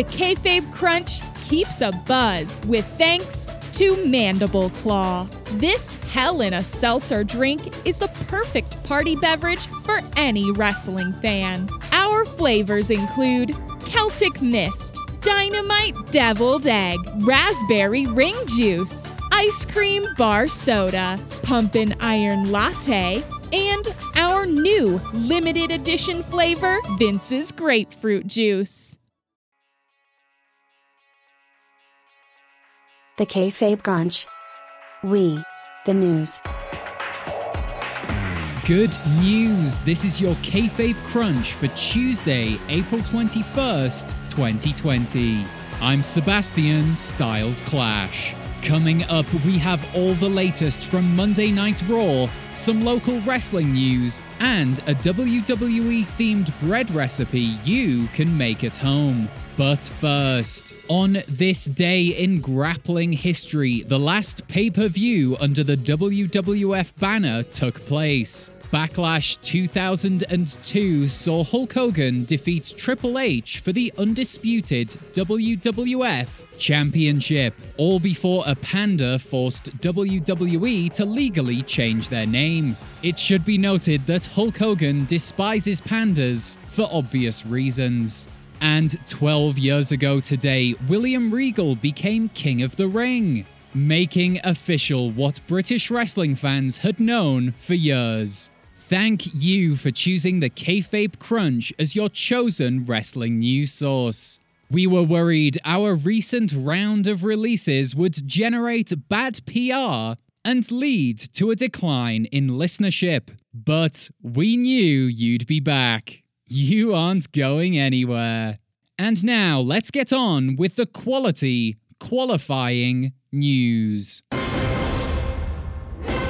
The Kayfabe Crunch keeps a buzz with thanks to Mandible Claw. This hell in a seltzer drink is the perfect party beverage for any wrestling fan. Our flavors include Celtic Mist, Dynamite Deviled Egg, Raspberry Ring Juice, Ice Cream Bar Soda, Pumpin' Iron Latte, and our new limited edition flavor, Vince's Grapefruit Juice. The Kayfabe Crunch. We, the news. Good news! This is your Kayfabe Crunch for Tuesday, April 21st, 2020. I'm Sebastian Styles Clash. Coming up, we have all the latest from Monday Night Raw, some local wrestling news, and a WWE themed bread recipe you can make at home. But first, on this day in grappling history, the last pay per view under the WWF banner took place. Backlash 2002 saw Hulk Hogan defeat Triple H for the undisputed WWF Championship, all before a panda forced WWE to legally change their name. It should be noted that Hulk Hogan despises pandas for obvious reasons. And 12 years ago today, William Regal became King of the Ring, making official what British wrestling fans had known for years. Thank you for choosing the Kayfabe Crunch as your chosen wrestling news source. We were worried our recent round of releases would generate bad PR and lead to a decline in listenership, but we knew you'd be back. You aren't going anywhere. And now let's get on with the quality qualifying news.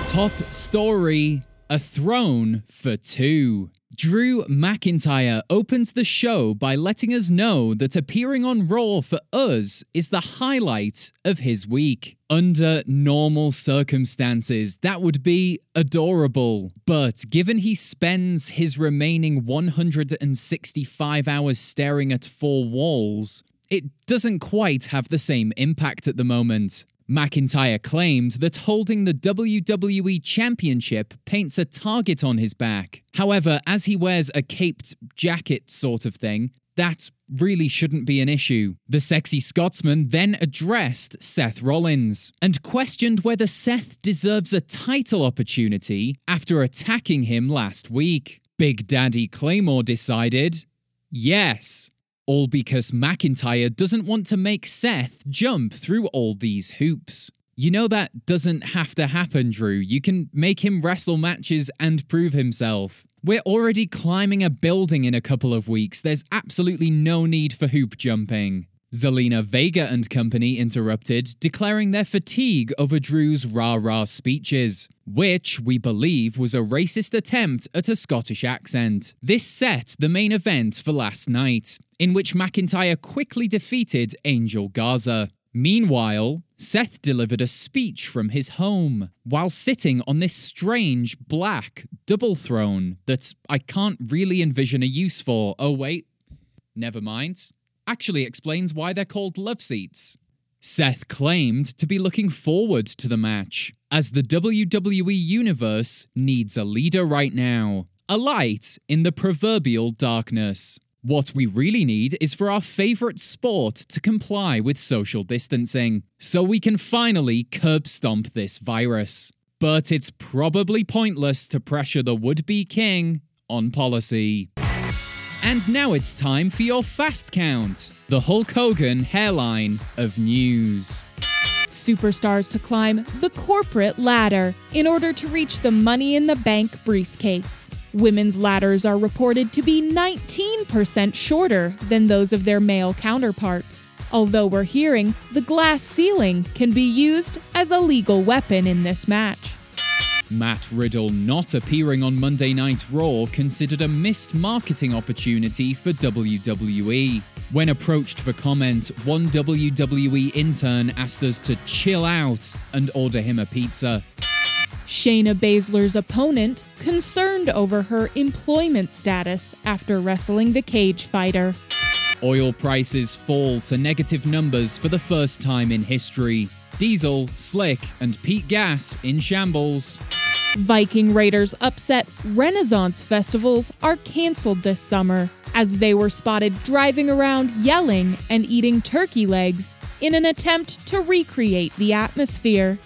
Top story a Throne for Two. Drew McIntyre opens the show by letting us know that appearing on Raw for us is the highlight of his week. Under normal circumstances, that would be adorable. But given he spends his remaining 165 hours staring at four walls, it doesn't quite have the same impact at the moment. McIntyre claimed that holding the WWE Championship paints a target on his back. However, as he wears a caped jacket sort of thing, that really shouldn't be an issue. The sexy Scotsman then addressed Seth Rollins and questioned whether Seth deserves a title opportunity after attacking him last week. Big Daddy Claymore decided yes all because McIntyre doesn't want to make Seth jump through all these hoops. You know that doesn't have to happen, Drew. You can make him wrestle matches and prove himself. We're already climbing a building in a couple of weeks. There's absolutely no need for hoop jumping. Zelina Vega and company interrupted, declaring their fatigue over Drew's rah rah speeches, which we believe was a racist attempt at a Scottish accent. This set the main event for last night, in which McIntyre quickly defeated Angel Garza. Meanwhile, Seth delivered a speech from his home while sitting on this strange black double throne that I can't really envision a use for. Oh, wait, never mind actually explains why they're called love seats. Seth claimed to be looking forward to the match, as the WWE Universe needs a leader right now, a light in the proverbial darkness. What we really need is for our favourite sport to comply with social distancing, so we can finally curb stomp this virus. But it's probably pointless to pressure the would be king on policy. And now it's time for your fast count the Hulk Hogan hairline of news. Superstars to climb the corporate ladder in order to reach the money in the bank briefcase. Women's ladders are reported to be 19% shorter than those of their male counterparts. Although we're hearing the glass ceiling can be used as a legal weapon in this match. Matt Riddle not appearing on Monday Night Raw considered a missed marketing opportunity for WWE. When approached for comment, one WWE intern asked us to chill out and order him a pizza. Shayna Baszler's opponent concerned over her employment status after wrestling the cage fighter. Oil prices fall to negative numbers for the first time in history. Diesel, Slick, and Pete Gas in shambles. Viking Raiders upset Renaissance festivals are canceled this summer as they were spotted driving around yelling and eating turkey legs in an attempt to recreate the atmosphere.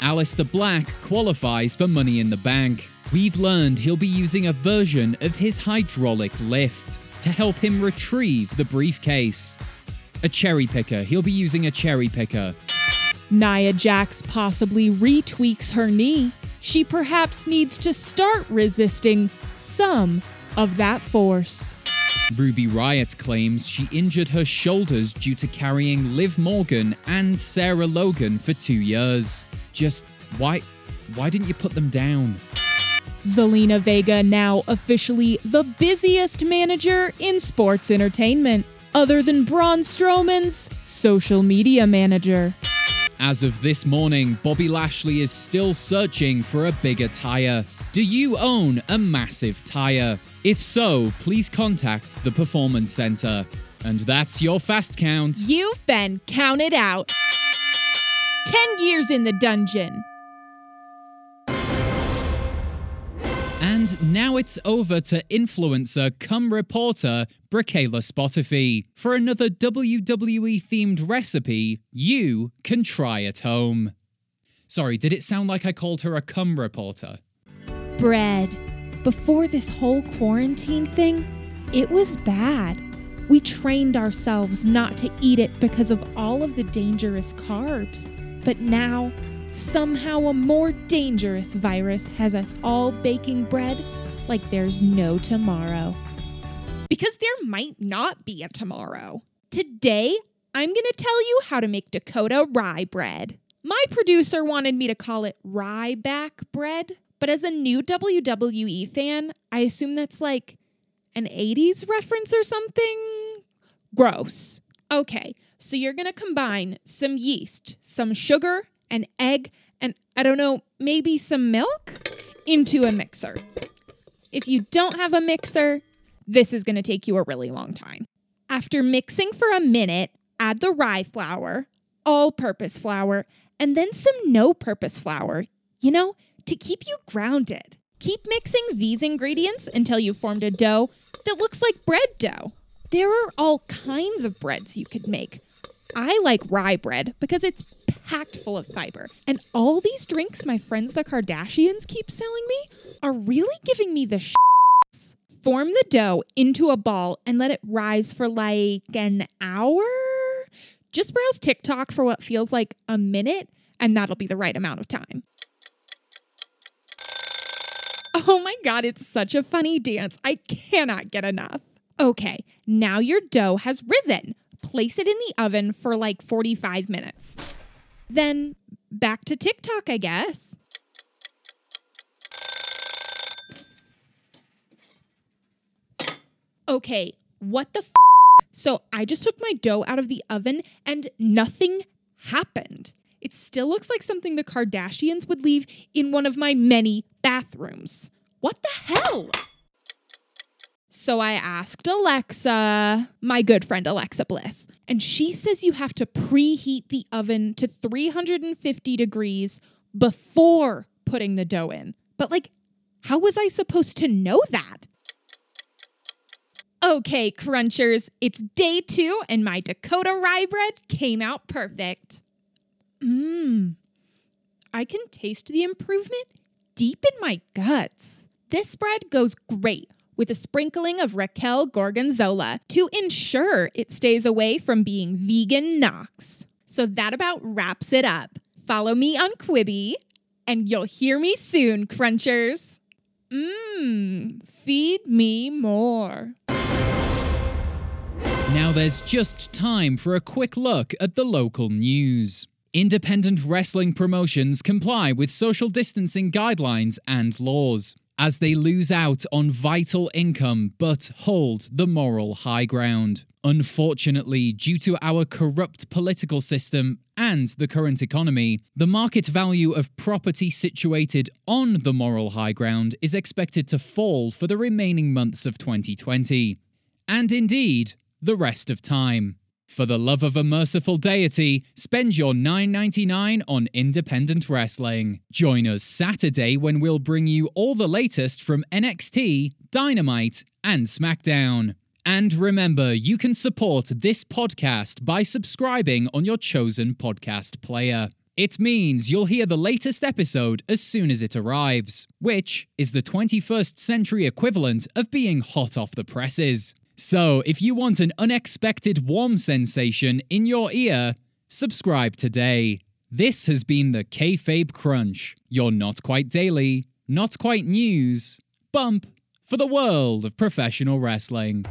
Aleister Black qualifies for Money in the Bank. We've learned he'll be using a version of his hydraulic lift to help him retrieve the briefcase. A cherry picker, he'll be using a cherry picker. Nia Jax possibly retweaks her knee. She perhaps needs to start resisting some of that force. Ruby Riott claims she injured her shoulders due to carrying Liv Morgan and Sarah Logan for two years. Just why why didn't you put them down? Zelina Vega now officially the busiest manager in sports entertainment, other than Braun Strowman's social media manager. As of this morning, Bobby Lashley is still searching for a bigger tire. Do you own a massive tire? If so, please contact the Performance Center. And that's your fast count. You've been counted out. 10 years in the dungeon. And now it's over to influencer cum reporter Bricayla Spotifee for another WWE themed recipe you can try at home. Sorry, did it sound like I called her a cum reporter? Bread. Before this whole quarantine thing, it was bad. We trained ourselves not to eat it because of all of the dangerous carbs. But now, somehow a more dangerous virus has us all baking bread like there's no tomorrow. Because there might not be a tomorrow. Today, I'm going to tell you how to make Dakota rye bread. My producer wanted me to call it Ryback bread, but as a new WWE fan, I assume that's like an 80s reference or something? Gross. Okay, so you're gonna combine some yeast, some sugar, an egg, and I don't know, maybe some milk into a mixer. If you don't have a mixer, this is gonna take you a really long time. After mixing for a minute, add the rye flour, all purpose flour, and then some no purpose flour, you know, to keep you grounded. Keep mixing these ingredients until you've formed a dough that looks like bread dough. There are all kinds of breads you could make. I like rye bread because it's packed full of fiber. And all these drinks my friends the Kardashians keep selling me are really giving me the shits. Form the dough into a ball and let it rise for like an hour. Just browse TikTok for what feels like a minute, and that'll be the right amount of time. Oh my god, it's such a funny dance. I cannot get enough. Okay, now your dough has risen. Place it in the oven for like 45 minutes. Then back to TikTok, I guess. Okay, what the f? So I just took my dough out of the oven and nothing happened. It still looks like something the Kardashians would leave in one of my many bathrooms. What the hell? So I asked Alexa, my good friend Alexa Bliss, and she says you have to preheat the oven to 350 degrees before putting the dough in. But, like, how was I supposed to know that? Okay, crunchers, it's day two, and my Dakota rye bread came out perfect. Mmm. I can taste the improvement deep in my guts. This bread goes great with a sprinkling of Raquel Gorgonzola to ensure it stays away from being vegan Knox. So that about wraps it up. Follow me on Quibi, and you'll hear me soon, crunchers. Mmm, feed me more. Now there's just time for a quick look at the local news. Independent wrestling promotions comply with social distancing guidelines and laws as they lose out on vital income but hold the moral high ground. Unfortunately, due to our corrupt political system and the current economy, the market value of property situated on the moral high ground is expected to fall for the remaining months of 2020. And indeed, the rest of time. For the love of a merciful deity, spend your $9.99 on independent wrestling. Join us Saturday when we'll bring you all the latest from NXT, Dynamite, and SmackDown. And remember, you can support this podcast by subscribing on your chosen podcast player. It means you'll hear the latest episode as soon as it arrives, which is the 21st century equivalent of being hot off the presses. So, if you want an unexpected warm sensation in your ear, subscribe today. This has been the Kayfabe Crunch, your not quite daily, not quite news bump for the world of professional wrestling.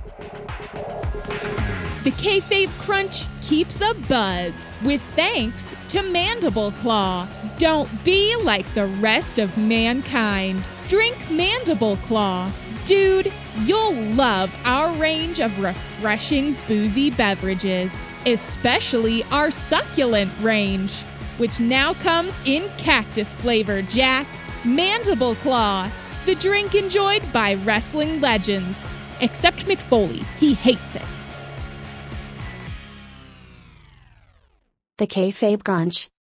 The Kayfabe Crunch keeps a buzz with thanks to Mandible Claw. Don't be like the rest of mankind. Drink Mandible Claw. Dude, you'll love our range of refreshing boozy beverages, especially our succulent range, which now comes in cactus flavor, Jack. Mandible Claw, the drink enjoyed by wrestling legends. Except Mick Foley, he hates it. The Kayfabe Crunch